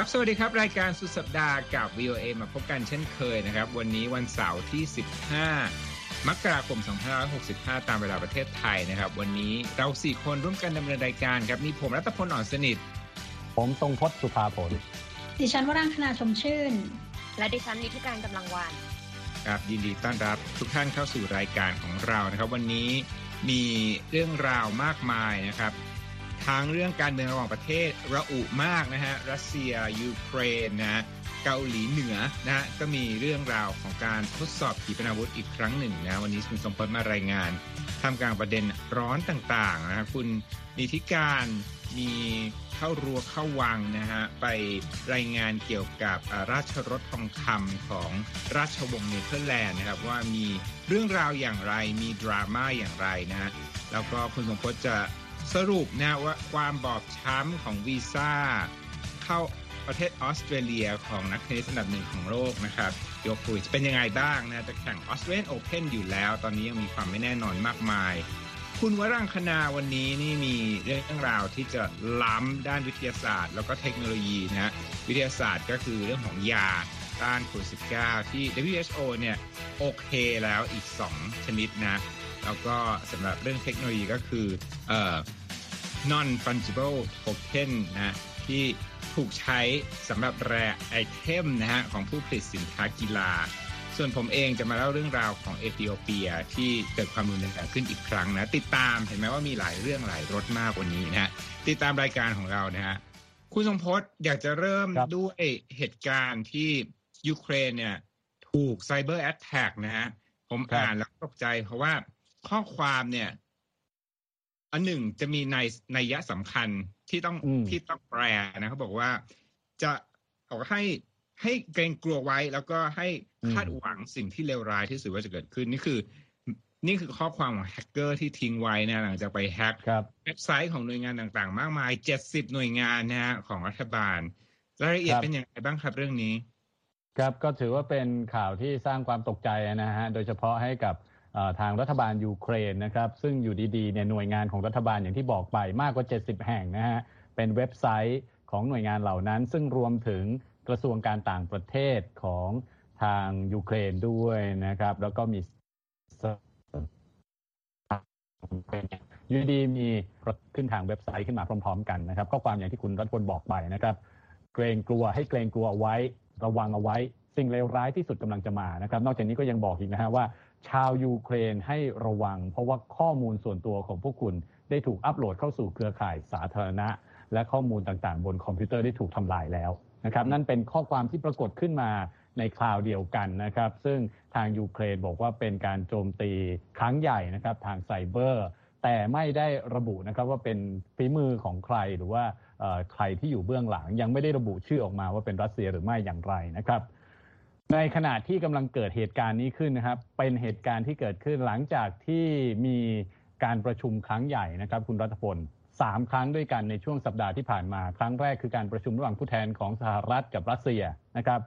ครับ สวัสดีครับ รายการสุดสัปดาห์กับ VOA มาพบกันเช่นเคยนะครับ วันนี้วันเสาร์ที่ 15 มกราคม 2565 ตามเวลาประเทศไทยนะครับ วันนี้เราสี่คนร่วมกันดำเนินรายการครับ มีผมรัตพลอ่อนสนิท ผมทรงพจน์สุภาผล ดิฉันวรังคณาชมชื่น และดิฉันนิติการกำลังวานครับยินดีต้อนรับทุกท่านเข้าสู่รายการของเรานะครับ วันนี้มีเรื่องราวมากมายนะครับ ทั้งเรื่องการเมืองระหว่างประเทศระอุมากนะฮะรัสเซียยูเครนนะเกาหลีเหนือนะฮะก็มีเรื่องราวของการทดสอบขีปนาวุธอีกครั้งหนึ่งนะวันนี้คุณสมพลมารายงานทำกลางประเด็นร้อนต่างๆนะคุณนิธิการมีเข้ารัวเข้าวังนะฮะไปรายงานเกี่ยวกับราชรถทองคำของราชวงศ์เนเธอร์แลนด์นะครับว่ามีเรื่องราวอย่างไรมีดราม่าอย่างไรนะแล้วก็คุณสมพจน์จะ สรุปนะว่าความบอบช้ำของวีซ่าเข้าประเทศออสเตรเลียของนักเทนนิสอันดับหนึ่งของโลกนะครับโยคุยเป็นยังไงบ้างนะจะแข่งออสเตรเลียนโอเพนอยู่แล้ว ตอนนี้ยังมีความไม่แน่นอนมากมาย คุณวรังคณาวันนี้นี่มีเรื่องราวที่จะล้ำด้านวิทยาศาสตร์ แล้วก็เทคโนโลยีนะฮะวิทยาศาสตร์ก็คือเรื่องของยาต้านโควิด -19 ที่ WHO เนี่ยโอเคแล้วอีก 2 ชนิดนะ แล้วก็สำหรับเรื่องเทคโนโลยีก็คือเอ่อ non fungible token นะที่ถูกใช้สำหรับแร่ไอเทมนะฮะของผู้ผลิตสินค้ากีฬา ส่วนผมเองจะมาเล่าเรื่องราวของเอธิโอเปียที่เกิดความรุนแรงขึ้นอีกครั้งนะ ติดตามเห็นไหมว่ามีหลายเรื่องหลายรสมากกว่านี้นะฮะติดตามรายการของเรานะฮะคุณทรงพจน์อยากจะเริ่มด้วยเหตุการณ์ที่ยูเครนเนี่ยถูก cyber attack นะฮะผมอ่านแล้วตกใจเพราะว่า ข้อความเนี่ยอันหนึ่งจะมีนัยนัยยะสำคัญที่ต้องที่ต้องแปลนะเขาบอกว่าจะบอกให้ให้เกรงกลัวไว้ แล้วก็ให้คาดหวังสิ่งที่เลวร้ายที่สุดว่าจะเกิดขึ้น นี่คือ นี่คือข้อความของแฮกเกอร์ที่ทิ้งไว้นะหลังจากไปแฮกเว็บไซต์ของหน่วยงานต่างๆ มากมายเจ็ดสิบหน่วยงานนะฮะของรัฐบาลรายละเอียดเป็นยังไงบ้างครับเรื่องนี้ ครับก็ถือว่าเป็นข่าวที่สร้างความตกใจนะฮะโดยเฉพาะให้กับ ทางรัฐบาลยูเครนนะครับซึ่งอยู่ดีๆเนี่ยหน่วยงานของรัฐบาลอย่างที่บอกไปมากกว่า 70 แห่งนะฮะเป็นเว็บไซต์ของหน่วยงานเหล่านั้น ซึ่งรวมถึงกระทรวงการต่างประเทศของทางยูเครนด้วยนะครับ แล้วก็มียูดีมีขึ้นทางเว็บไซต์ขึ้นมาพร้อม ๆ กันนะครับข้อความอย่างที่คุณรัฐพลบอกไปนะครับ เกรงกลัวให้เกรงกลัวเอาไว้ ระวังเอาไว้ สิ่งเลวร้ายที่สุดกำลังจะมานะครับ นอกจากนี้ก็ยังบอกอีกนะฮะว่า ชาวยูเครนให้ระวัง เพราะว่าข้อมูลส่วนตัวของพวกคุณได้ถูกอัปโหลดเข้าสู่เครือข่ายสาธารณะ และข้อมูลต่างๆ บนคอมพิวเตอร์ได้ถูกทำลายแล้วนะครับนั่นเป็นข้อความที่ปรากฏขึ้นมาในคราวเดียวกันนะครับ ซึ่งทางยูเครนบอกว่าเป็นการโจมตีครั้งใหญ่นะครับทางไซเบอร์ แต่ไม่ได้ระบุนะครับว่าเป็นฝีมือของใครหรือว่าใครที่อยู่เบื้องหลังยังไม่ได้ระบุชื่อออกมาว่าเป็นรัสเซียหรือไม่อย่างไรนะครับ ในขณะที่กำลังเกิดเหตุการณ์นี้ขึ้นนะครับ เป็นเหตุการณ์ที่เกิดขึ้นหลังจากที่มีการประชุมครั้งใหญ่นะครับ คุณรัฐพลสามครั้งด้วยกันในช่วงสัปดาห์ที่ผ่านมา ครั้งแรกคือการประชุมระหว่างผู้แทนของสหรัฐกับรัสเซียนะครับ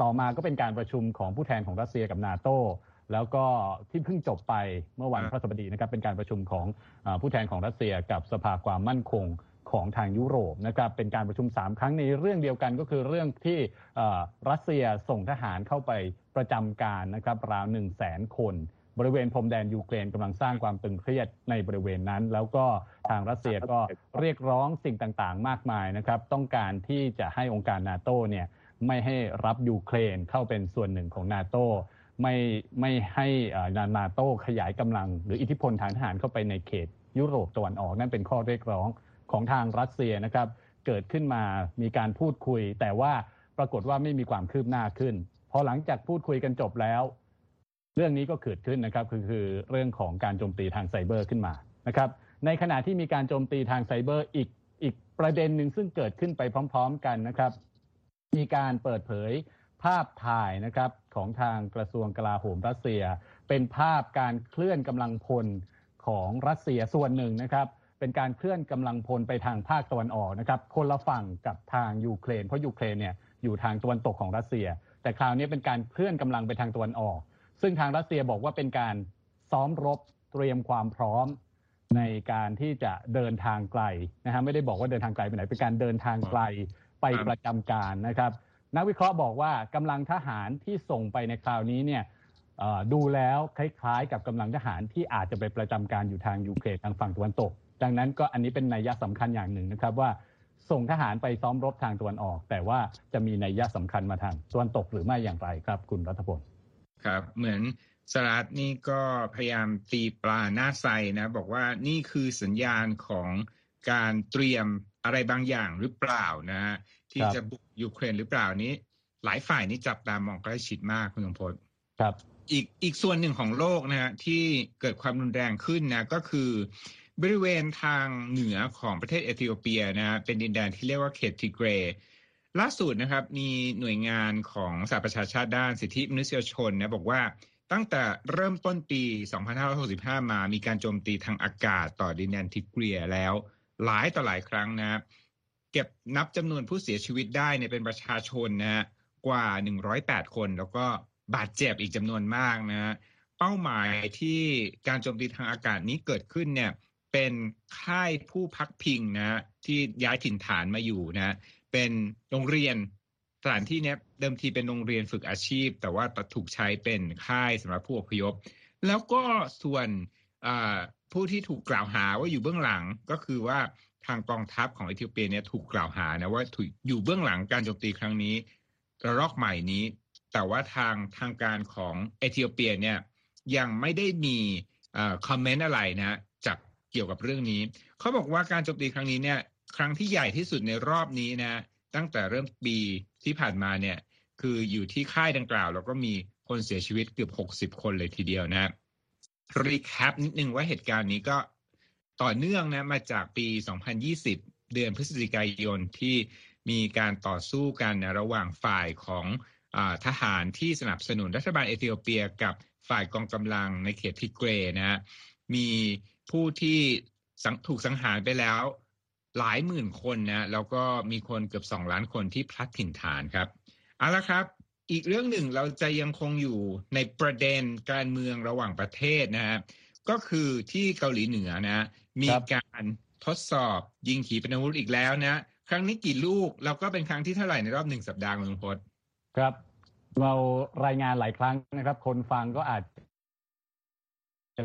ต่อมาก็เป็นการประชุมของผู้แทนของรัสเซียกับนาโตแล้วก็ที่เพิ่งจบไปเมื่อวันพฤหัสบดีนะครับ เป็นการประชุมของผู้แทนของรัสเซียกับสภาความมั่นคง ของทางยุโรปนะครับเป็นการประชุม 3 ครั้งในเรื่องเดียวกันก็คือเรื่องที่รัสเซียส่งทหารเข้าไปประจำการนะครับราว 1 0 0 0 0แสนคน บริเวณพรมแดนยูเครนกำลังสร้างความตึงเครียดในบริเวณนั้น แล้วก็ทางรัสเซียก็เรียกร้องสิ่งต่างๆ มากมายนะครับต้องการที่จะให้องค์การนาโตเนี่ยไม่ให้รับยูเครนเข้าเป็นส่วนหนึ่งของนาโตไม่ไม่ให้นานาโตขยายกำลัง หรืออิทธิพลทางทหารเข้าไปในเขตยุโรปตะวันออกนั่นเป็นข้อเรียกร้อง ของทางรัสเซียนะครับ เกิดขึ้นมามีการพูดคุย แต่ว่าปรากฏว่าไม่มีความคืบหน้าขึ้นพอหลังจากพูดคุยกันจบแล้ว เรื่องนี้ก็เกิดขึ้นนะครับคือคือเรื่องของการโจมตีทางไซเบอร์ขึ้นมานะครับในขณะที่มีการโจมตีทางไซเบอร์อีกอีกประเด็นหนึ่งซึ่งเกิดขึ้นไปพร้อม ๆ กันนะครับ มีการเปิดเผยภาพถ่ายนะครับของทางกระทรวงกลาโหมรัสเซีย เป็นภาพการเคลื่อนกำลังพลของรัสเซียส่วนหนึ่งนะครับ เป็นการเคลื่อนกำลังพลไปทางภาคตะวันออกนะครับคนละฝั่งกับทางยูเครน เพราะยูเครนเนี่ยอยู่ทางตะวันตกของรัสเซีย แต่คราวนี้เป็นการเคลื่อนกำลังไปทางตะวันออก ซึ่งทางรัสเซียบอกว่าเป็นการซ้อมรบเตรียมความพร้อมในการที่จะเดินทางไกลนะฮะไม่ได้บอกว่าเดินทางไกลไปไหนเป็นการเดินทางไกลไปประจำการนะครับ นักวิเคราะห์บอกว่ากำลังทหารที่ส่งไปในคราวนี้เนี่ยดูแล้วคล้ายๆ กับกำลังทหารที่อาจจะไปประจำการอยู่ทางยูเครนทางฝั่งตะวันตก ดังนั้นก็อันนี้เป็นนัยยะสำคัญอย่างหนึ่งนะครับว่าส่งทหารไปซ้อมรบทางตะวันออก แต่ว่าจะมีนัยยะสำคัญมาทางตะวันตกหรือไม่อย่างไรครับ คุณรัฐพลครับ เหมือนสหรัฐนี่ก็พยายามตีปลาหน้าใสนะ บอกว่านี่คือสัญญาณของการเตรียมอะไรบางอย่างหรือเปล่านะที่จะบุกยูเครนหรือเปล่านี้ หลายฝ่ายนี้จับตามองใกล้ชิดมากคุณสมพลครับ อีกอีกส่วนหนึ่งของโลกนะฮะที่เกิดความรุนแรงขึ้นนะก็คือ บริเวณทางเหนือของประเทศเอธิโอเปียนะเป็นดินแดนที่เรียกว่าเขตทิเกรล่าสุดนะครับมีหน่วยงานของสหประชาชาติด้านสิทธิมนุษยชนนะบอกว่าตั้งแต่เริ่มต้นปี 2565 มามีการโจมตีทางอากาศต่อดินแดนทิเกรียแล้ว หลายต่อหลายครั้งนะเก็บนับจำนวนผู้เสียชีวิตได้เนี่ยเป็นประชาชนนะกว่า 108 คน แล้วก็บาดเจ็บอีกจำนวนมากนะเป้าหมายที่การโจมตีทางอากาศนี้เกิดขึ้นเนี่ย เป็นค่ายผู้พักพิงนะที่ย้ายถิ่นฐานมาอยู่นะ เป็นโรงเรียนสถานที่นี้เดิมทีเป็นโรงเรียนฝึกอาชีพ แต่ว่าถูกใช้เป็นค่ายสำหรับผู้อพยพ แล้วก็ส่วนผู้ที่ถูกกล่าวหาว่าอยู่เบื้องหลังก็คือว่าทางกองทัพของเอธิโอเปียเนี่ยถูกกล่าวหานะว่าถูกอยู่เบื้องหลังการโจมตีครั้งนี้ระลอกใหม่นี้ แต่ว่าทางทางการของเอธิโอเปียเนี่ยยังไม่ได้มีคอมเมนต์อะไรนะ เกี่ยวกับเรื่องนี้ เขาบอกว่าการโจมตีครั้งนี้เนี่ยครั้งที่ใหญ่ที่สุดในรอบนี้นะ ตั้งแต่เริ่มปีที่ผ่านมาเนี่ย คืออยู่ที่ค่ายดังกล่าว แล้วก็มีคนเสียชีวิตเกือบ 60 คนเลยทีเดียวนะรีแคปนิดนึงว่าเหตุการณ์นี้ก็ต่อเนื่องนะมาจากปี 2020 เดือนพฤศจิกายนที่มีการต่อสู้กันนะระหว่างฝ่ายของอทหารที่สนับสนุนรัฐบาลเอธิโอเปียกับฝ่ายกองกำลังในเขตทิเกรนะมี ผู้ที่ถูกสังหารไปแล้วหลายหมื่นคนนะแล้วก็มีคนเกือบสองล้านคนที่พลัดถิ่นฐานครับเอาละครับ อีกเรื่องหนึ่งเราจะยังคงอยู่ในประเด็นการเมืองระหว่างประเทศนะฮะก็คือที่เกาหลีเหนือนะ มีการทดสอบยิงขีปนาวุธอีกแล้วนะ ครั้งนี้กี่ลูกแล้วก็เป็นครั้งที่เท่าไหร่ในรอบหนึ่งสัปดาห์คุณพศครับ เรารายงานหลายครั้งนะครับ คนฟังก็อาจจะ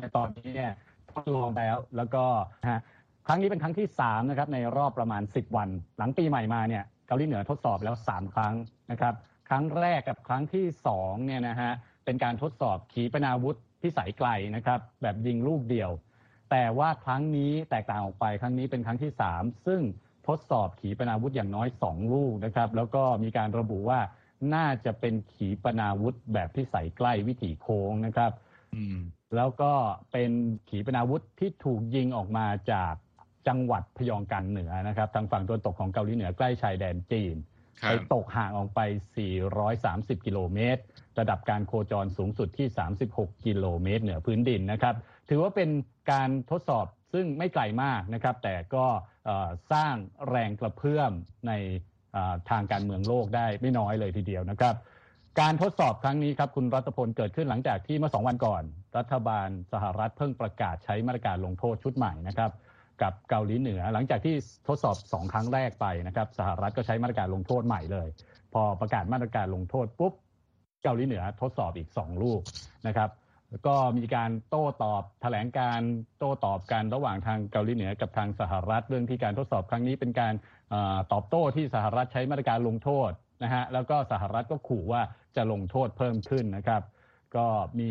แต่ตอนนี้เนี่ยทดลองแล้วแล้วก็ฮะครั้งนี้เป็นครั้งที่3นะครับในรอบประมาณ 10 วัน หลังปีใหม่มาเนี่ยเกาหลีเหนือทดสอบแล้ว 3 ครั้งนะครับครั้งแรกกับครั้งที่2เนี่ยนะฮะเป็นการทดสอบขีปนาวุธพิสัยไกลนะครับแบบยิงลูกเดียว แต่ว่าครั้งนี้แตกต่างออกไปครั้งนี้เป็นครั้งที่ 3 ซึ่งทดสอบขีปนาวุธอย่างน้อย 2 ลูกนะครับแล้วก็มีการระบุว่าน่าจะเป็นขีปนาวุธแบบพิสัยใกล้วิถีโค้งนะครับ อืม แล้วก็เป็นขีปนาวุธที่ถูกยิงออกมาจากจังหวัดพยองกันเหนือนะครับ ทางฝั่งตะวันตกของเกาหลีเหนือใกล้ชายแดนจีนไปตกห่างออกไป 430 กิโลเมตร ระดับการโคจรสูงสุดที่ 36 กิโลเมตร เหนือพื้นดินนะครับ ถือว่าเป็นการทดสอบซึ่งไม่ไกลมากนะครับ แต่ก็สร้างแรงกระเพื่อมในทางการเมืองโลกได้ไม่น้อยเลยทีเดียวนะครับ การทดสอบครั้งนี้ครับคุณรัตพลเกิดขึ้นหลังจากที่เมื่อสองวันก่อน รัฐบาลสหรัฐเพิ่งประกาศใช้มาตรการลงโทษชุดใหม่นะครับ กับเกาหลีเหนือ หลังจากที่ทดสอบสองครั้งแรกไปนะครับ สหรัฐก็ใช้มาตรการลงโทษใหม่เลย พอประกาศมาตรการลงโทษปุ๊บเกาหลีเหนือทดสอบอีกสองลูกนะครับก็มีการโต้ตอบแถลงการโต้ตอบกันระหว่างทางเกาหลีเหนือกับทางสหรัฐ เรื่องที่การทดสอบครั้งนี้เป็นการตอบโต้ที่สหรัฐใช้มาตรการลงโทษนะฮะแล้วก็สหรัฐก็ขู่ว่าจะลงโทษเพิ่มขึ้นนะครับ ก็มี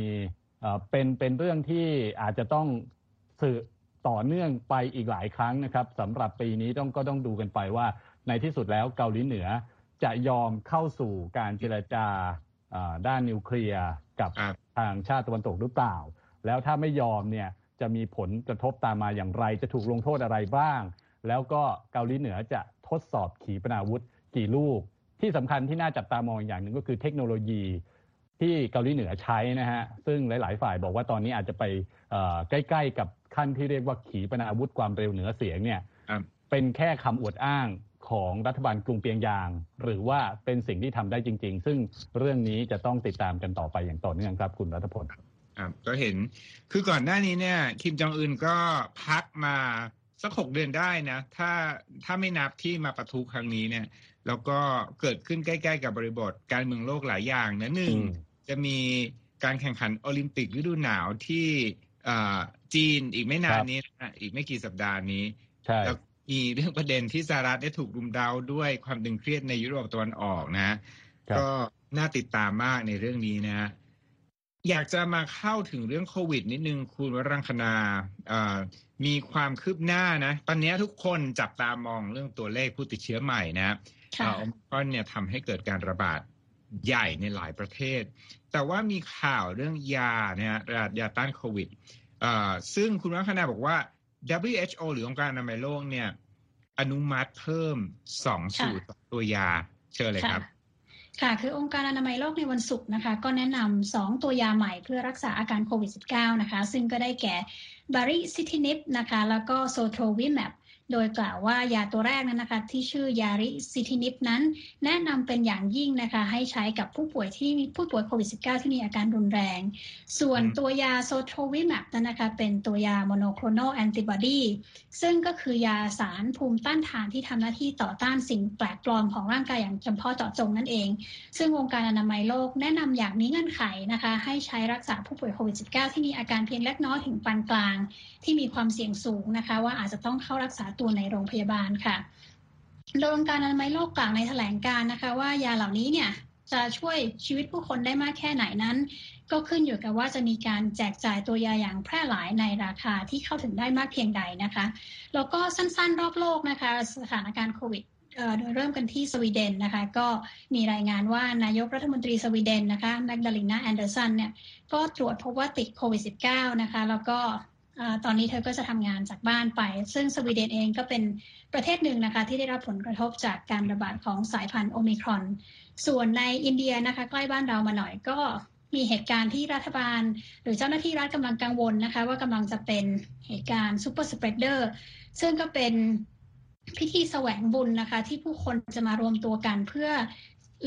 เป็นเป็นเรื่องที่อาจจะต้องสืบต่อเนื่องไปอีกหลายครั้งนะครับสำหรับปีนี้ต้องก็ต้องดูกันไปว่า ในที่สุดแล้วเกาหลีเหนือจะยอมเข้าสู่การเจรจาด้านนิวเคลียร์กับทางชาติตะวันตกหรือเปล่า แล้วถ้าไม่ยอมเนี่ยจะมีผลกระทบตามมาอย่างไร จะถูกลงโทษอะไรบ้าง แล้วก็เกาหลีเหนือจะทดสอบขีปนาวุธกี่ลูก ที่สำคัญที่น่าจับตามองอย่างหนึ่งก็คือเทคโนโลยี ที่เกาหลีเหนือใช้นะฮะซึ่งหลาย ๆ ฝ่ายบอกว่าตอนนี้อาจจะไปใกล้ ๆ กับขั้นที่เรียกว่าขีปนาวุธความเร็วเหนือเสียงเนี่ยเป็นแค่คำอวดอ้างของรัฐบาลกรุงเปียงยาง หรือว่าเป็นสิ่งที่ทำได้จริง ๆ ซึ่งเรื่องนี้จะต้องติดตามกันต่อไปอย่างต่อเนื่องครับคุณรัฐพลครับก็เห็นคือก่อนหน้านี้เนี่ยคิมจองอึนก็พักมาสักหกเดือนได้นะ ถ้าถ้าไม่นับที่มาประทุครั้งนี้เนี่ย แล้วก็เกิดขึ้นใกล้ ๆ กับบริบทการเมืองโลกหลายอย่างนะหนึ่ง จะมีการแข่งขันโอลิมปิกฤดูหนาวที่จีนอีกไม่นานนี้นะอีกไม่กี่สัปดาห์นี้แล้วมีเรื่องประเด็นที่สหรัฐได้ถูกรุมเดาด้วยความตึงเครียดในยุโรปตะวันออกนะ ก็น่าติดตามมากในเรื่องนี้นะอยากจะมาเข้าถึงเรื่องโควิดนิดนึงคุณวรังคณามีความคืบหน้านะ ตอนนี้ทุกคนจับตามองเรื่องตัวเลขผู้ติดเชื้อใหม่นะโอมิครอนเนี่ยทำให้เกิดการระบาดใหญ่ในหลายประเทศ แต่ว่ามีข่าวเรื่องยาเนี่ยยาต้านโควิดซึ่งคุณวัฒนาบอกว่า WHO หรือองค์การอนามัยโลกเนี่ย อนุมัติเพิ่มสองสูตรตัวยาเชิญเลยครับค่ะคือองค์การอนามัยโลกในวันศุกร์นะคะ ก็แนะนำสองตัวยาใหม่เพื่อรักษาอาการโควิด -19 นะคะ ซึ่งก็ได้แก่บาริซิทินิปนะคะ แล้วก็โซโทวิแมป โดยกล่าวว่ายาตัวแรกนั้นนะคะที่ชื่อ baricitinib นั้น แนะนำเป็นอย่างยิ่งนะคะให้ใช้กับผู้ป่วยที่มีผู้ป่วยโควิด -19 ที่มีอาการรุนแรง ส่วนตัวยา sotrovimab นั้นนะคะเป็นตัวยา monoclonal antibody ซึ่งก็คือยาสารภูมิต้านทานที่ทำหน้าที่ต่อต้านสิ่งแปลกปลอมของร่างกายอย่างจำเพาะเจาะจงนั่นเอง ซึ่งองค์การอนามัยโลกแนะนำอย่างมีเงื่อนไขนะคะให้ใช้รักษาผู้ป่วยโควิด -19 ที่มีอาการเพียงเล็กน้อยถึงปานกลาง ที่มีความเสี่ยงสูงนะคะว่าอาจจะต้องเข้ารักษาตัวในโรงพยาบาลค่ะโดยองค์การอนามัยโลกกล่าวในแถลงการณ์นะคะ ว่ายาเหล่านี้เนี่ยจะช่วยชีวิตผู้คนได้มากแค่ไหนนั้น ก็ขึ้นอยู่กับว่าจะมีการแจกจ่ายตัวยาอย่างแพร่หลายในราคาที่เข้าถึงได้มากเพียงใดนะคะแล้วก็สั้นๆ รอบโลกนะคะ สถานการณ์โควิดโดยเริ่มกันที่สวีเดนนะคะ ก็มีรายงานว่านายกรัฐมนตรีสวีเดนนะคะแมกดาเลนาแอนเดอร์สันเนี่ยก็ตรวจพบว่าติดโควิด -19 นะคะ แล้วก็ ตอนนี้เธอก็จะทำงานจากบ้านไป ซึ่งสวีเดนเองก็เป็นประเทศหนึ่งนะคะที่ได้รับผลกระทบจากการระบาดของสายพันธุ์โอมิครอน ส่วนในอินเดียนะคะใกล้บ้านเรามาหน่อยก็มีเหตุการณ์ที่รัฐบาล หรือเจ้าหน้าที่รัฐกำลังกังวลนะคะ ว่ากำลังจะเป็นเหตุการณ์ super spreader ซึ่งก็เป็นพิธีแสวงบุญนะคะ ที่ผู้คนจะมารวมตัวกันเพื่อ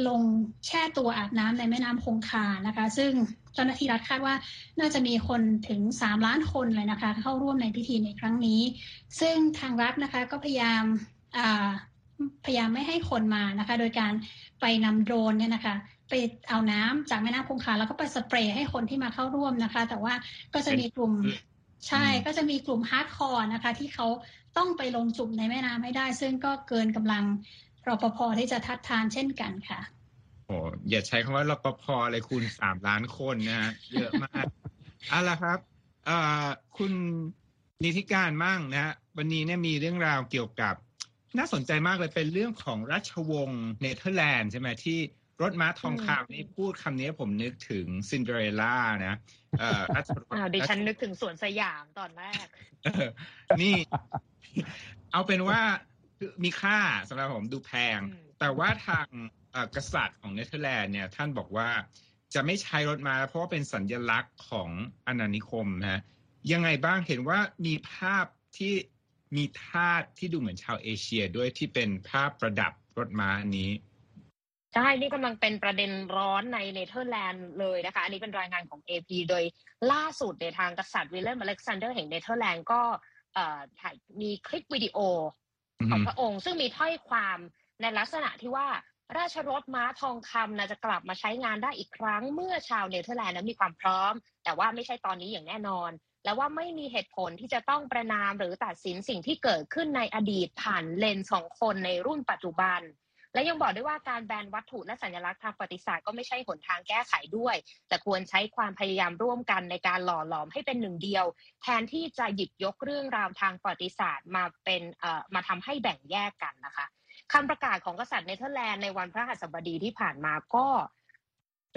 ลงแช่ตัวอาบน้ำในแม่น้ำคงคานะคะ ซึ่งเจ้าหน้าที่รัฐคาดว่าน่าจะมีคนถึง 3 ล้านคนเลยนะคะ เข้าร่วมในพิธีในครั้งนี้ ซึ่งทางรัฐนะคะก็พยายามพยายามไม่ให้คนมานะคะ โดยการไปนำโดรนเนี่ยนะคะไปเอาน้ำจากแม่น้ำคงคาแล้วก็ไปสเปรย์ให้คนที่มาเข้าร่วมนะคะ แต่ว่าก็จะมีกลุ่มใช่ก็จะมีกลุ่ม hardcore นะคะ ที่เขาต้องไปลงจุ่มในแม่น้ำให้ได้ ซึ่งก็เกินกำลัง รปภที่จะทัดทานเช่นกันค่ะโอ้อย่าใช้คำว่ารปภเลยคุณสามล้านคนนะ เยอะมากเอาละครับเอ่อคุณนิติการมั่งนะ วันนี้เนี่ยมีเรื่องราวเกี่ยวกับน่าสนใจมากเลยเป็นเรื่องของราชวงศ์เนเธอร์แลนด์ใช่ไหมที่รถม้าทองคำนี่พูดคำนี้ผมนึกถึงซินเดอเรลล่านะเอ่อราชวงศ์ดิฉันนึกถึงสวนสยามตอนแรกนี่ เอาเป็นว่า มีค่าสำหรับผมดูแพง แต่ว่าทางกษัตริย์ของเนเธอร์แลนด์เนี่ยท่านบอกว่าจะไม่ใช้รถมาเพราะว่าเป็นสัญญลักษณ์ของอาณานิคมนะยังไงบ้างเห็นว่ามีภาพที่มีทาสที่ดูเหมือนชาวเอเชียด้วยที่เป็นภาพประดับรถม้านี้ใช่นี่กำลังเป็นประเด็นร้อนในเนเธอร์แลนด์เลยนะคะ อันนี้เป็นรายงานของ AP โดยล่าสุดในทางกษัตริย์วิลเลมอเล็กซานเดอร์แห่งเนเธอร์แลนด์ก็ถ่ายมีคลิปวิดีโอ ของพระองค์ ซึ่งมีถ้อยความในลักษณะที่ว่าราชรถม้าทองคำนะจะกลับมาใช้งานได้อีกครั้ง เมื่อชาวเนเธอร์แลนด์นั้นมีความพร้อม แต่ว่าไม่ใช่ตอนนี้อย่างแน่นอน และว่าไม่มีเหตุผลที่จะต้องประณามหรือตัดสินสิ่งที่เกิดขึ้นในอดีตผ่านเลนสองคนในรุ่นปัจจุบัน และยังบอกด้วยว่าการแบนวัตถุและสัญลักษณ์ทางประวัติศาสตร์ก็ไม่ใช่หนทางแก้ไขด้วย แต่ควรใช้ความพยายามร่วมกันในการหล่อหลอมให้เป็นหนึ่งเดียว แทนที่จะหยิบยกเรื่องราวทางประวัติศาสตร์มาเป็นเอ่อมาทำให้แบ่งแยกกันนะคะคำประกาศของกษัตริย์เนเธอร์แลนด์ในวันพฤหัสบดีที่ผ่านมาก็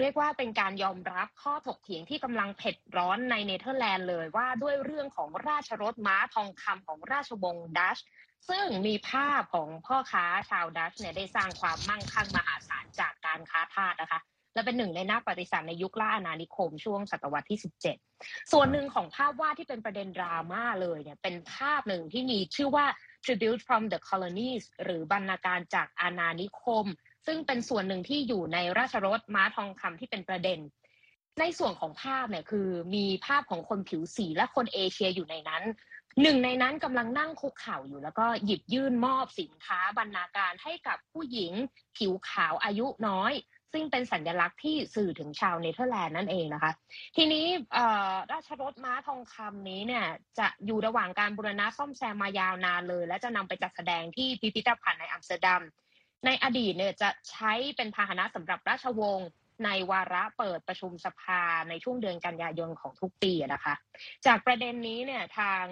เรียกว่าเป็นการยอมรับข้อถกเถียงที่กำลังเผ็ดร้อนในเนเธอร์แลนด์เลยว่าด้วยเรื่องของราชรถม้าทองคำของราชวงศ์ดัตช์ ซึ่งมีภาพของพ่อค้าชาวดัตช์เนี่ยได้สร้างความมั่งคั่งมหาศาลจากการค้าทาสนะคะ และเป็นหนึ่งในนักปฏิสัติในยุคล่าอาณานิคมช่วงศตวรรษที่ 17 ส่วนหนึ่งของภาพวาดที่เป็นประเด็นดราม่าเลยเนี่ยเป็นภาพหนึ่งที่มีชื่อว่า Tribute from the Colonies หรือบรรณาการจากอาณานิคม ซึ่งเป็นส่วนหนึ่งที่อยู่ในราชรถม้าทองคำที่เป็นประเด็นในส่วนของภาพเนี่ยคือมีภาพของคนผิวสีและคนเอเชียอยู่ในนั้น หนึ่งในนั้นกำลังนั่งคุกเข่าอยู่แล้วก็หยิบยื่นมอบสินค้าบรรณาการให้กับผู้หญิงผิวขาวอายุน้อย ซึ่งเป็นสัญลักษณ์ที่สื่อถึงชาวเนเธอร์แลนด์นั่นเองนะคะ ทีนี้ราชรถม้าทองคำนี้เนี่ยจะอยู่ระหว่างการบูรณะซ่อมแซมมายาวนานเลย และจะนำไปจัดแสดงที่พิพิธภัณฑ์ในอัมสเตอร์ดัมในอดีตเนี่ยจะใช้เป็นพาหนะสำหรับราชวงศ์ ในวาระเปิดประชุมสภาในช่วงเดือนกันยายนของทุกปีนะคะ จากประเด็นนี้เนี่ยทาง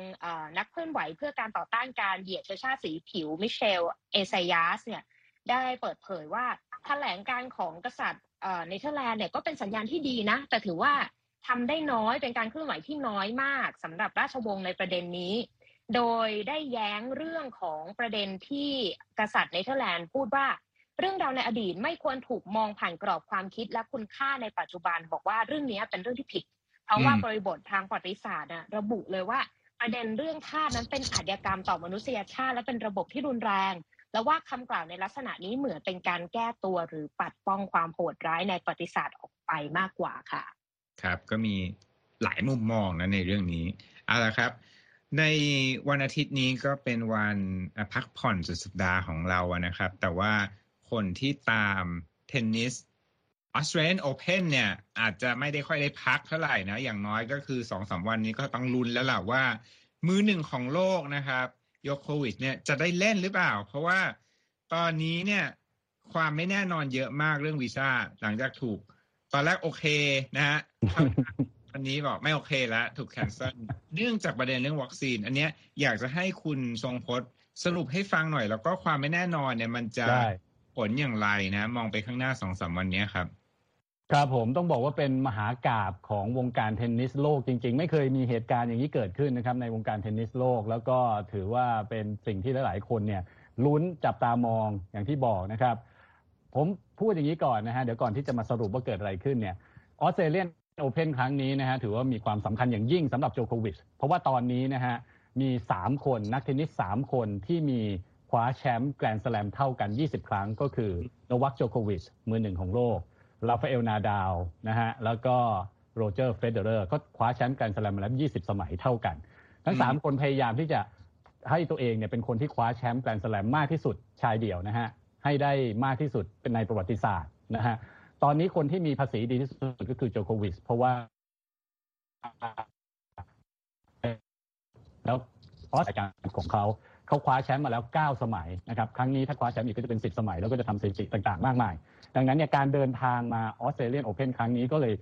นักเคลื่อนไหวเพื่อการต่อต้านการเหยียดเชื้อชาติสีผิวมิเชล เอไซยาสเนี่ยได้เปิดเผยว่าแถลงการณ์ของกษัตริย์เนเธอร์แลนด์เนี่ยก็เป็นสัญญาณที่ดีนะ แต่ถือว่าทำได้น้อยเป็นการเคลื่อนไหวที่น้อยมากสำหรับราชวงศ์ในประเด็นนี้ โดยได้แย้งเรื่องของประเด็นที่กษัตริย์เนเธอร์แลนด์พูดว่า เรื่องราวในอดีตไม่ควรถูกมองผ่านกรอบความคิดและคุณค่าในปัจจุบัน บอกว่าเรื่องนี้เป็นเรื่องที่ผิด เพราะว่าบริบททางประวัติศาสตร์ระบุเลยว่าประเด็นเรื่องทาสนั้นเป็นอาชญากรรมต่อมนุษยชาติ และเป็นระบบที่รุนแรง แล้วว่าคำกล่าวในลักษณะนี้เหมือนเป็นการแก้ตัวหรือปัดป้องความโหดร้ายในประวัติศาสตร์ออกไปมากกว่าค่ะ ครับก็มีหลายมุมมองนะในเรื่องนี้เอาละครับ ในวันอาทิตย์นี้ก็เป็นวันพักผ่อนสุดสัปดาห์ของเรานะครับ แต่ว่า คนที่ตามเทนนิสออสเตรเลียนโอเพนเนี่ย อาจจะไม่ได้ค่อยได้พักเท่าไหร่นะ อย่างน้อยก็คือสองสาวันนี้ก็ต้องลุ้นแล้วล่ะว่า มือหนึ่งของโลกนะครับโยโควิดเนี่ยจะได้เล่นหรือเปล่า เพราะว่าตอนนี้เนี่ยความไม่แน่นอนเยอะมากเรื่องวีซ่าหลังจากถูก ตอนแรกโอเคนะฮะอันนี้บอกไม่โอเคแล้วถูกแคนเซิลเนื่องจากประเด็นเรื่องวัคซีน อันเนี้ยอยากจะให้คุณทรงพจน์สรุปให้ฟังหน่อย แล้วก็ความไม่แน่นอนเนี่ยมันจะ ผลอย่างไรนะ มองไปข้างหน้าสองสามวันนี้ครับครับผมต้องบอกว่าเป็นมหากาบของวงการเทนนิสโลกจริง ๆ ไม่เคยมีเหตุการณ์อย่างนี้เกิดขึ้นนะครับในวงการเทนนิสโลก แล้วก็ถือว่าเป็นสิ่งที่หลาย ๆ คนเนี่ยลุ้นจับตามองอย่างที่บอกนะครับ ผมพูดอย่างนี้ก่อนนะฮะเดี๋ยวก่อนที่จะมาสรุปว่าเกิดอะไรขึ้นเนี่ยออสเตรเลียนโอเพนครั้งนี้นะฮะถือว่ามีความสำคัญอย่างยิ่งสำหรับโจโควิชเพราะว่าตอนนี้นะฮะมี 3 คนนักเทนนิส3คนที่มี คว้าแชมป์แกรนด์สแลมเท่ากัน 20 ครั้งก็คือโนวัคโจโควิชมือหนึ่งของโลกราฟาเอลนาดาลนะฮะแล้วก็โรเจอร์เฟเดอเรอร์ก็คว้าแชมป์แกรนด์สแลมมาแล้ว 20 สมัยเท่ากัน ทั้ง 3 คนพยายามที่จะให้ตัวเองเนี่ยเป็นคนที่คว้าแชมป์แกรนด์สแลมมากที่สุดชายเดี่ยวนะฮะให้ได้มากที่สุดเป็นในประวัติศาสตร์นะฮะตอนนี้คนที่มีภาษีดีที่สุดก็คือโจโควิชเพราะว่าแล้วออสการของเขา เขาคว้าแชมป์มาแล้ว 9 สมัยนะครับครั้งนี้ถ้าคว้าแชมป์อีกก็จะเป็น 10 สมัย แล้วก็จะทำสถิติต่างๆ มากมาย ดังนั้นเนี่ยการเดินทางมาออสเตรเลียนโอเพนครั้งนี้ก็เลย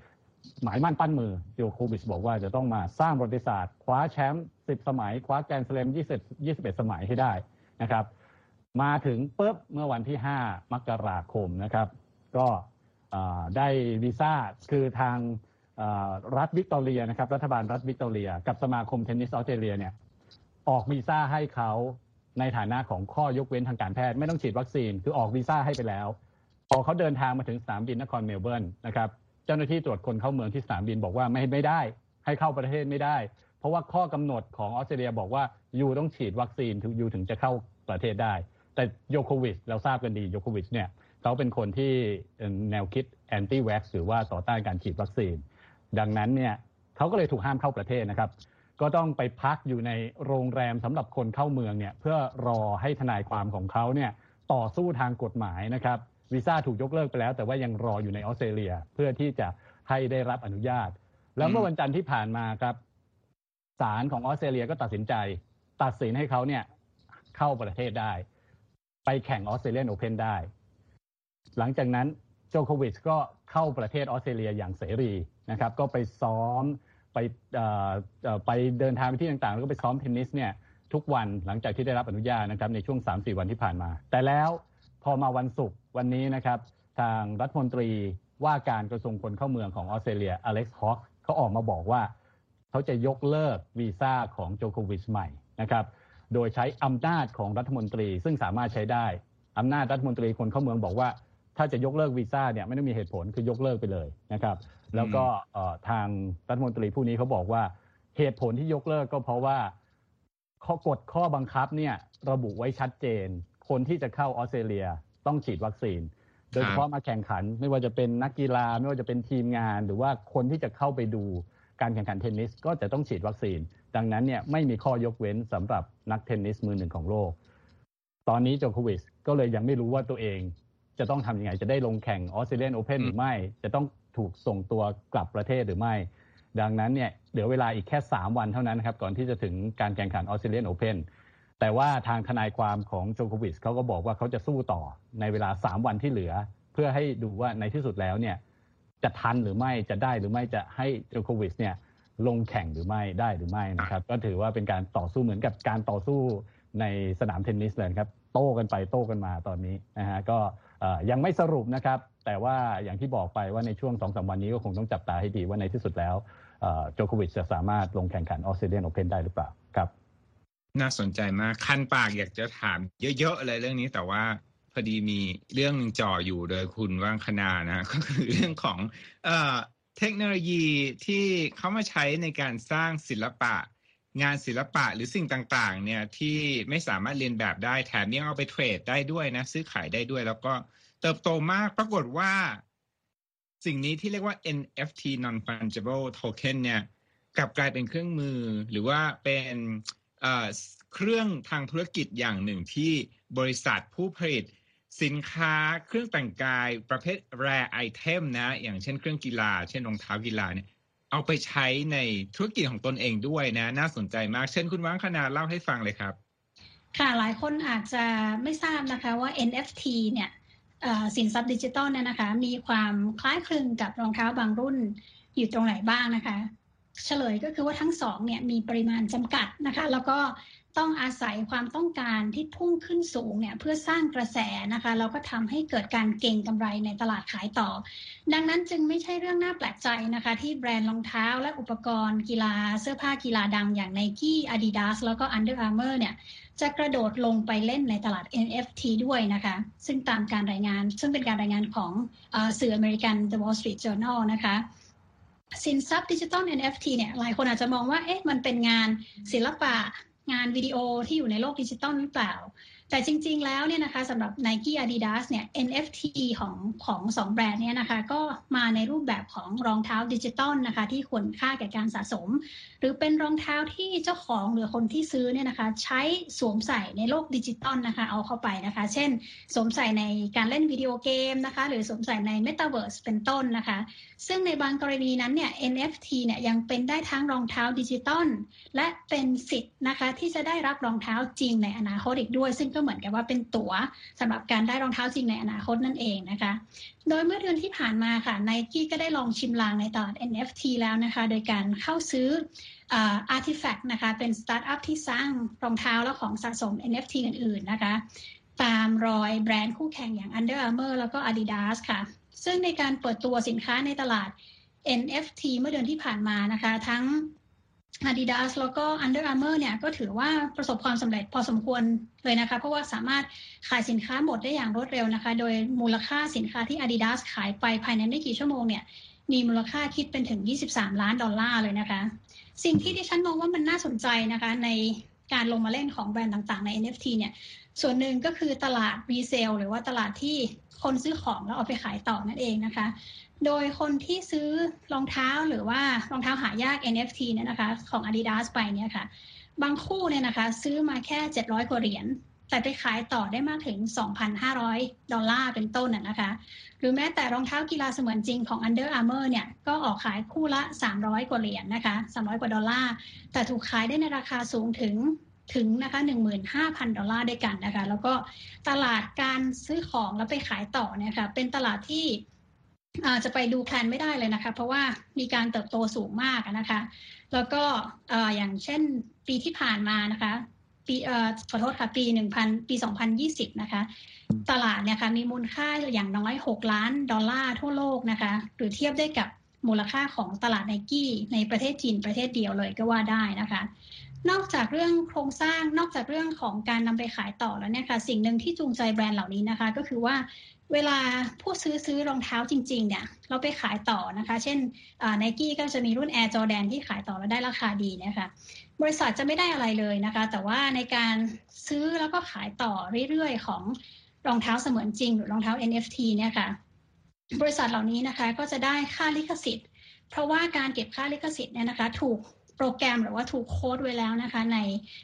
หมายมั่นปั้นมือโจโควิชบอกว่าจะต้องมาสร้างประวัติศาสตร์คว้าแชมป์10 สมัย คว้าแกรนด์สแลม20 21 สมัยให้ได้นะครับมาถึงปุ๊บเมื่อวันที่ 5 มกราคมนะครับ ก็ได้วีซ่าคือทางรัฐวิกตอเรียนะครับ รัฐบาลรัฐวิกตอเรีย กับสมาคมเทนนิสออสเตรเลียเนี่ย ออกวีซ่าให้เขาในฐานะของข้อยกเว้นทางการแพทย์ไม่ต้องฉีดวัคซีนคือออกวีซ่าให้ไปแล้ว พอเขาเดินทางมาถึงสนามบินนครเมลเบิร์นนะครับเจ้าหน้าที่ตรวจคนเข้าเมืองที่สนามบินบอกว่าไม่ไม่ได้ ให้เข้าประเทศไม่ได้ เพราะว่าข้อกำหนดของออสเตรเลียบอกว่า you ต้องฉีดวัคซีนถึง you ถึงจะเข้าประเทศได้ แต่โจโควิชเราทราบกันดีโจโควิชเนี่ยเขาเป็นคนที่แนวคิดแอนตี้แว็กซ์หรือว่าต่อต้านการฉีดวัคซีน ดังนั้นเนี่ยเขาก็เลยถูกห้ามเข้าประเทศนะครับ ก็ต้องไปพักอยู่ในโรงแรมสำหรับคนเข้าเมืองเนี่ยเพื่อรอให้ทนายความของเขาเนี่ยต่อสู้ทางกฎหมายนะครับวีซ่าถูกยกเลิกไปแล้ว แต่ว่ายังรออยู่ในออสเตรเลียเพื่อที่จะให้ได้รับอนุญาต แล้วเมื่อวันจันทร์ที่ผ่านมาครับศาลของออสเตรเลียก็ตัดสินใจ ตัดสินให้เขาเนี่ยเข้าประเทศได้ ไปแข่งออสเตรเลียนโอเพนได้ หลังจากนั้นโจโควิชก็เข้าประเทศออสเตรเลียอย่างเสรีนะครับ ก็ไปซ้อม ไปไปเดินทางไปที่ต่างๆ แล้วก็ไปซ้อมเทนนิสเนี่ยทุกวันหลังจากที่ได้รับอนุญาตนะครับในช่วง 3-4 วันที่ผ่านมา แต่แล้วพอมาวันศุกร์วันนี้นะครับ ทางรัฐมนตรีว่าการกระทรวงคนเข้าเมืองของออสเตรเลียอเล็กซ์ฮอคเขาออกมาบอกว่า เขาจะยกเลิกวีซ่าของโจโควิชใหม่นะครับโดยใช้อำนาจของรัฐมนตรี ซึ่งสามารถใช้ได้อำนาจรัฐมนตรีคนเข้าเมืองบอกว่า ถ้าจะยกเลิกวีซ่าเนี่ยไม่ต้องมีเหตุผลคือยกเลิกไปเลยนะครับ แล้วก็ทางรัฐมนตรีผู้นี้เขาบอกว่าเหตุผลที่ยกเลิกก็เพราะว่าข้อกฎข้อบังคับเนี่ยระบุไว้ชัดเจน คนที่จะเข้าออสเตรเลียต้องฉีดวัคซีน โดยเฉพาะมาแข่งขันไม่ว่าจะเป็นนักกีฬาไม่ว่าจะเป็นทีมงาน หรือว่าคนที่จะเข้าไปดูการแข่งขันเทนนิสก็จะต้องฉีดวัคซีน ดังนั้นเนี่ยไม่มีข้อยกเว้นสำหรับนักเทนนิสมือหนึ่งของโลก ตอนนี้โจโควิชก็เลยยังไม่รู้ว่าตัวเองจะต้องทำยังไงจะได้ลงแข่งออสเตรเลียนโอเพนหรือไม่ จะต้อง ถูกส่งตัวกลับประเทศหรือไม่ ดังนั้นเนี่ยเหลือเวลาอีกแค่ 3 วันเท่านั้นครับก่อนที่จะถึงการแข่งขันออสเตรเลียนโอเพนแต่ว่าทางทนายความของโจโควิชเขาก็บอกว่าเขาจะสู้ต่อในเวลา 3 วันที่เหลือ เพื่อให้ดูว่าในที่สุดแล้วเนี่ยจะทันหรือไม่จะได้หรือไม่จะให้โจโควิชเนี่ยลงแข่งหรือไม่ได้หรือไม่นะครับ ก็ถือว่าเป็นการต่อสู้เหมือนกับการต่อสู้ในสนามเทนนิสเลยครับ โต้กันไปโต้กันมาตอนนี้นะฮะก็ยังไม่สรุปนะครับ แต่ว่าอย่างที่บอกไปว่าในช่วงสองสาวันนี้ก็คงต้องจับตาให้ดีว่าในที่สุดแล้วโจโควิชจะสามารถลงแข่งขันออสเตรเลียนโอเพนได้หรือเปล่าครับ น่าสนใจมากคันปากอยากจะถามเยอะๆเลยเรื่องนี้แต่ว่าพอดีมีเรื่องจ่ออยู่โดยคุณว่างคณานะก็คือเรื่องของเอ่อเทคโนโลยีที่เขามาใช้ในการสร้างศิลปะ งานศิลปะหรือสิ่งต่างๆ เนี่ยที่ไม่สามารถเรียนแบบได้แถมยังเอาไปเทรดได้ด้วยนะ ซื้อขายได้ด้วย แล้วก็ เติบโตมากปรากฏว่า สิ่งนี้ที่เรียกว่า NFT non fungible token เนี่ยกลับกลายเป็นเครื่องมือหรือว่าเป็นเครื่องทางธุรกิจอย่างหนึ่งที่บริษัทผู้ผลิตสินค้าเครื่องแต่งกายประเภท rare item นะอย่างเช่นเครื่องกีฬา เช่นรองเท้ากีฬาเนี่ยเอาไปใช้ในธุรกิจของตนเองด้วยนะ น่าสนใจมาก เช่นคุณวังคณาเล่าให้ฟังเลยครับ ค่ะหลายคนอาจจะไม่ทราบนะคะว่า NFT เนี่ย สินทรัพย์ดิจิตอลเนี่ยนะคะ มีความคล้ายคลึงกับรองเท้าบางรุ่นอยู่ตรงไหนบ้างนะคะ เฉลยก็คือว่าทั้งสองเนี่ยมีปริมาณจำกัดนะคะ แล้วก็ต้องอาศัยความต้องการที่พุ่งขึ้นสูงเนี่ยเพื่อสร้างกระแสนะคะแล้วก็ทำให้เกิดการเก่งกำไรในตลาดขายต่อ ดังนั้นจึงไม่ใช่เรื่องน่าแปลกใจนะคะ ที่แบรนด์รองเท้าและอุปกรณ์กีฬาเสื้อผ้ากีฬาดังอย่าง Nike Adidas แล้วก็ Under Armour เนี่ย จะกระโดดลงไปเล่นในตลาด NFT ด้วยนะคะ ซึ่งตามการรายงาน ซึ่งเป็นการรายงานของสื่ออเมริกัน The Wall Street Journal นะคะ สินทรัพย์ดิจิทัล NFT เนี่ย หลายคนอาจจะมองว่า เอ๊ะ มันเป็นงานศิลปะ งานวิดีโอที่อยู่ในโลกดิจิตอลหรือเปล่า แต่จริงๆแล้วเนี่ยนะคะสำหรับ Nike Adidas เนี่ย NFT ของของสองแบรนด์เนี่ยนะคะก็มาในรูปแบบของรองเท้าดิจิตอลนะคะที่ควรค่าแก่การสะสม หรือเป็นรองเท้าที่เจ้าของหรือคนที่ซื้อเนี่ยนะคะใช้สวมใส่ในโลกดิจิตอลนะคะเอาเข้าไปนะคะ เช่น สวมใส่ในการเล่นวิดีโอเกมนะคะหรือสวมใส่ใน Metaverse เป็นต้นนะคะ ซึ่งในบางกรณีนั้นเนี่ย NFT เนี่ยยังเป็นได้ทั้งรองเท้าดิจิตอลและเป็นสิทธิ์นะคะที่จะได้รับรองเท้าจริงในอนาคตอีกด้วย ซึ่งก็เหมือนกับว่าเป็นตั๋วสำหรับการได้รองเท้าจริงในอนาคตนั่นเองนะคะ โดยเมื่อเดือนที่ผ่านมาค่ะไนกี้ก็ได้ลองชิมลางในตลาด NFT แล้วนะคะ โดยการเข้าซื้อ Artifact นะคะเป็นสตาร์ทอัพที่สร้างรองเท้าและของสะสม NFT อื่น ๆ นะคะ ตามรอยแบรนด์คู่แข่งอย่าง Under Armour แล้วก็ Adidas ค่ะ ซึ่งในการเปิดตัวสินค้าในตลาด NFT เมื่อเดือนที่ผ่านมานะคะ ทั้ง Adidas แล้วก็ Under Armour เนี่ยก็ถือว่าประสบความสำเร็จพอสมควรเลยนะคะ เพราะว่าสามารถขายสินค้าหมดได้อย่างรวดเร็วนะคะ โดยมูลค่าสินค้าที่ Adidas ขายไปภายในไม่กี่ชั่วโมงเนี่ยมีมูลค่าคิดเป็นถึง 23 ล้านดอลลาร์เลยนะคะ สิ่งที่ดิฉันมองว่ามันน่าสนใจนะคะ ในการลงมาเล่นของแบรนด์ต่างๆ ใน NFT เนี่ย ส่วนหนึ่งก็คือตลาด resale หรือว่าตลาดที่คนซื้อของแล้วเอาไปขายต่อนั่นเองนะคะ โดยคนที่ซื้อรองเท้าหรือว่ารองเท้าหายาก NFT เนี่ยนะคะ ของ Adidas ไปเนี่ยค่ะ บางคู่เนี่ยนะคะ ซื้อมาแค่ 700กว่าเหรียญแต่ไปขายต่อได้มากถึง 2,500 ดอลลาร์เป็นต้นนะคะ หรือแม้แต่รองเท้ากีฬาเสมือนจริงของ Under Armour เนี่ย ก็ออกขายคู่ละ 300 กว่าเหรียญนนะคะ 300 กว่าดอลลาร์ แต่ถูกขายได้ในราคาสูงถึง ถึงนะคะ15,000 ดอลลาร์ด้วยกันนะคะ แล้วก็ตลาดการซื้อของแล้วไปขายต่อเนี่ยค่ะเป็นตลาดที่อาจจะไปดูแพลนไม่ได้เลยนะคะ เพราะว่ามีการเติบโตสูงมากนะคะ แล้วก็อย่างเช่นปีที่ผ่านมานะคะ ปีขอโทษค่ะ ปี 1,000 ปี 2020 นะคะ ตลาดเนี่ยค่ะมีมูลค่าอย่างน้อย 6 ล้านดอลลาร์ทั่วโลกนะคะ หรือเทียบได้กับมูลค่าของตลาดไนกี้ในประเทศจีนประเทศเดียวเลยก็ว่าได้นะคะ นอกจากเรื่องโครงสร้างนอกจากเรื่องของการนำไปขายต่อแล้วเนี่ยค่ะสิ่งหนึ่งที่จูงใจแบรนด์เหล่านี้นะคะ ก็คือว่าเวลาผู้ซื้อซื้อรองเท้าจริงๆเนี่ยเราไปขายต่อนะคะ เช่นไนกี้ก็จะมีรุ่น Air Jordan ที่ขายต่อแล้วได้ราคาดีนะคะบริษัทจะไม่ได้อะไรเลยนะคะ แต่ว่าในการซื้อแล้วก็ขายต่อเรื่อยๆ ของรองเท้าเสมือนจริง หรือรองเท้า NFT เนี่ยค่ะบริษัทเหล่านี้นะคะก็จะได้ค่าลิขสิทธิ์ เพราะว่าการเก็บค่าลิขสิทธิ์เนี่ยนะคะ ถูก โปรแกรมหรือว่าถูกโค้ดไว้แล้วนะคะ ใน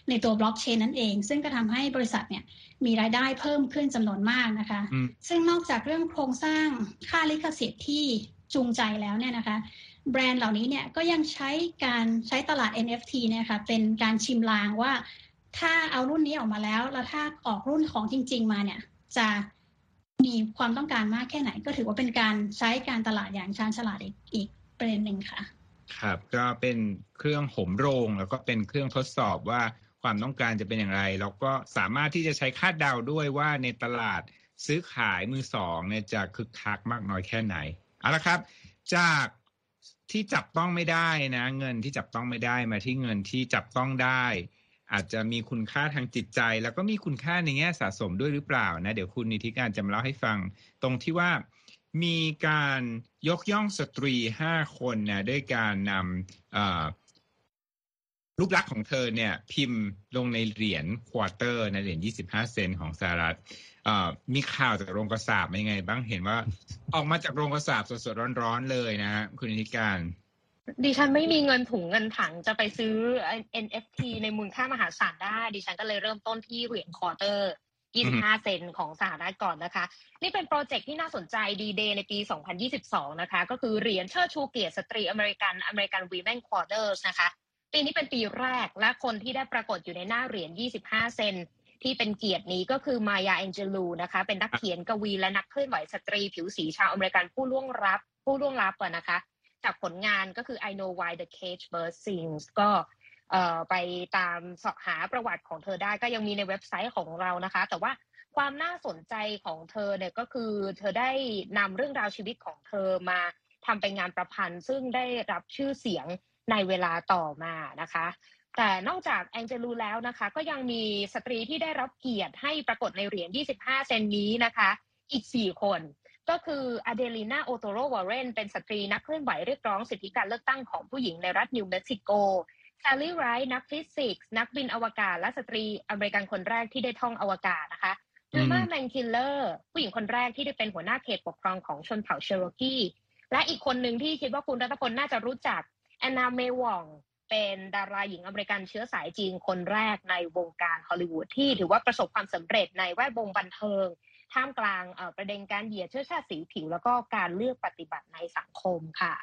ในตัวบล็อกเชนนั่นเอง ซึ่งก็ทำให้บริษัทเนี่ยมีรายได้เพิ่มขึ้นจำนวนมากนะคะ ซึ่งนอกจากเรื่องโครงสร้างค่าลิขสิทธิ์ที่จูงใจแล้วเนี่ยนะคะ แบรนด์เหล่านี้เนี่ยก็ยังใช้การใช้ตลาด NFT เนี่ยค่ะเป็นการชิมลางว่า ถ้าเอารุ่นนี้ออกมาแล้ว แล้วถ้าออกรุ่นของจริง ๆ มาเนี่ยจะมีความต้องการมากแค่ไหน ก็ถือว่าเป็นการใช้การตลาดอย่างชาญฉลาดอีกอีกประเด็นหนึ่งค่ะ ครับ ก็เป็นเครื่องห่มโรง แล้วก็เป็นเครื่องทดสอบว่าความต้องการจะเป็นอย่างไร แล้วก็สามารถที่จะใช้คาดเดาด้วยว่าในตลาดซื้อขายมือสองเนี่ยจะคึกคักมากน้อยแค่ไหนเอาละครับ จากที่จับต้องไม่ได้นะ เงินที่จับต้องไม่ได้มาที่เงินที่จับต้องได้ อาจจะมีคุณค่าทางจิตใจ แล้วก็มีคุณค่าในแง่สะสมด้วยหรือเปล่านะ เดี๋ยวคุณนิติการจะมาเล่าให้ฟัง ตรงที่ว่า มีการยกย่องสตรีห้าคนนะด้วยการนำรูปลักษณ์ของเธอเนี่ยพิมพ์ลงในเหรียญควอเตอร์ในเหรียญ25เซนของสหรัฐมีข่าวจากโรงกษาปณ์ยังไง บ้างเห็นว่า ออกมาจากโรงกษาปณ์สดๆร้อนๆเลยนะคุณนิติการดิฉันไม่มีเงินถุงเงินถังจะไปซื้อ NFT ในมูลค่ามหาศาลได้ ดิฉันก็เลยเริ่มต้นที่เหรียญ quarter 25 เซนต์ของสหรัฐก่อนนะคะ นี่เป็นโปรเจกต์ที่น่าสนใจดีเดย์ในปี 2022 นะคะ ก็คือเหรียญเชิดชูเกียรติสตรีอเมริกัน American Women Quarters นะคะ ปีนี้เป็นปีแรกและคนที่ได้ปรากฏอยู่ในหน้าเหรียญ 25 เซนต์ที่เป็นเกียรตินี้ก็คือมายาแองเจลูนะคะ เป็นนักเขียนกวีและนักเคลื่อนไหวสตรีผิวสีชาวอเมริกันผู้ล่วงลับผู้ล่วงลับนะคะ จากผลงานก็คือ I Know Why the Caged Bird Sings ก็ ไปตามสอบหาประวัติของเธอได้ก็ยังมีในเว็บไซต์ของเรานะคะ แต่ว่าความน่าสนใจของเธอเนี่ยก็คือเธอได้นำเรื่องราวชีวิตของเธอมาทำเป็นงานประพันธ์ ซึ่งได้รับชื่อเสียงในเวลาต่อมานะคะ แต่นอกจากแองเจลูแล้วนะคะ ก็ยังมีสตรีที่ได้รับเกียรติให้ปรากฏในเหรียญ 25 เซนต์นี้นะคะ อีก 4 คนก็คืออเดลินาโอเตโรวอร์เรนเป็นสตรีนักเคลื่อนไหวเรียกร้องสิทธิการเลือกตั้งของผู้หญิงในรัฐนิวเม็กซิโก แซลลี่ไรด์นักฟิสิกส์นักบินอวกาศ และสตรีอเมริกันคนแรกที่ได้ท่องอวกาศนะคะวิลมาแมนคิลเลอร์ผู้หญิงคนแรกที่ได้เป็นหัวหน้าเขตปกครองของชนเผ่าเชโรกีและอีกคนหนึ่งที่คิดว่าคุณรัตพลน่าจะรู้จักแอนนาเมวองเป็นดาราหญิงอเมริกันเชื้อสายจีนคนแรกในวงการฮอลลีวูดที่ถือว่าประสบความสำเร็จในแวดวงบันเทิง ท่ามกลางประเด็นการเหยียดเชื้อชาติสีผิว แล้วก็การเลือกปฏิบัติในสังคมค่ะ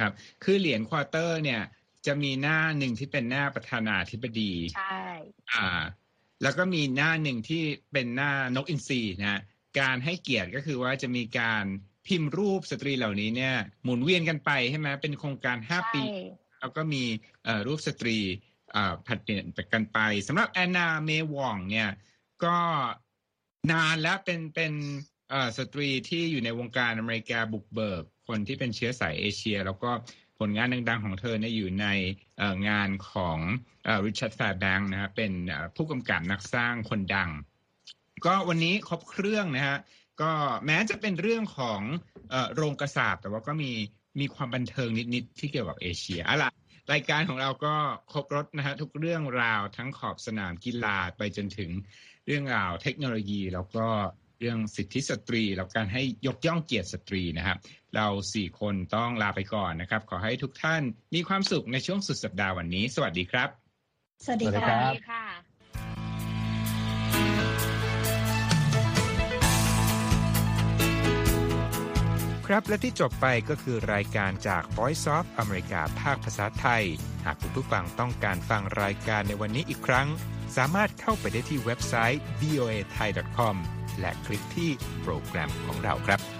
ครับ คือเหรียญ quarter เนี่ย จะมีหน้าหนึ่งที่เป็นหน้าประธานาธิบดี ใช่ อ่า แล้วก็มีหน้าหนึ่งที่เป็นหน้านกอินทรีนะการให้เกียรติก็คือว่าจะมีการพิมพ์รูปสตรีเหล่านี้เนี่ย หมุนเวียนกันไปใช่ไหมเป็นโครงการห้าปี แล้วก็มีรูปสตรีผลัดเปลี่ยนกันไปสำหรับแอนนาเมวองเนี่ย ก็นานแล้วเป็นเป็นสตรีที่อยู่ในวงการอเมริกาบุกเบิก คนที่เป็นเชื้อสายเอเชีย แล้วก็ ผลงานดังๆของเธอเนี่ยอยู่ในงานของริชาร์ดแฟร์แบงค์นะครับเป็นผู้กำกับนักสร้างคนดัง ก็วันนี้ครบเครื่องนะฮะก็แม้จะเป็นเรื่องของโรงกระสาบแต่ว่าก็มีมีความบันเทิงนิดๆที่เกี่ยวกับเอเชียอะล่ะรายการของเราก็ครบรถนะฮะทุกเรื่องราวทั้งขอบสนามกีฬาไปจนถึงเรื่องราวเทคโนโลยี แล้วก็เรื่องสิทธิสตรี แล้วการให้ยกย่องเกียรติสตรีนะครับ เราสี่คนต้องลาไปก่อนนะครับ ขอให้ทุกท่านมีความสุขในช่วงสุดสัปดาห์วันนี้ สวัสดีครับ สวัสดีค่ะครับและที่จบไปก็คือรายการจาก Voice of อเมริกาภาคภาษาไทย หากคุณผู้ฟังต้องการฟังรายการในวันนี้อีกครั้ง สามารถเข้าไปได้ที่เว็บไซต์ voa thai com และคลิกที่โปรแกรมของเราครับ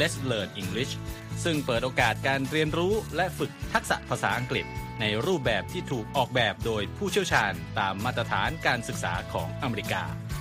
Let's Learn English ซึ่งเปิดโอกาสการเรียนรู้และฝึกทักษะภาษาอังกฤษ ในรูปแบบที่ถูกออกแบบโดยผู้เชี่ยวชาญตามมาตรฐานการศึกษาของอเมริกา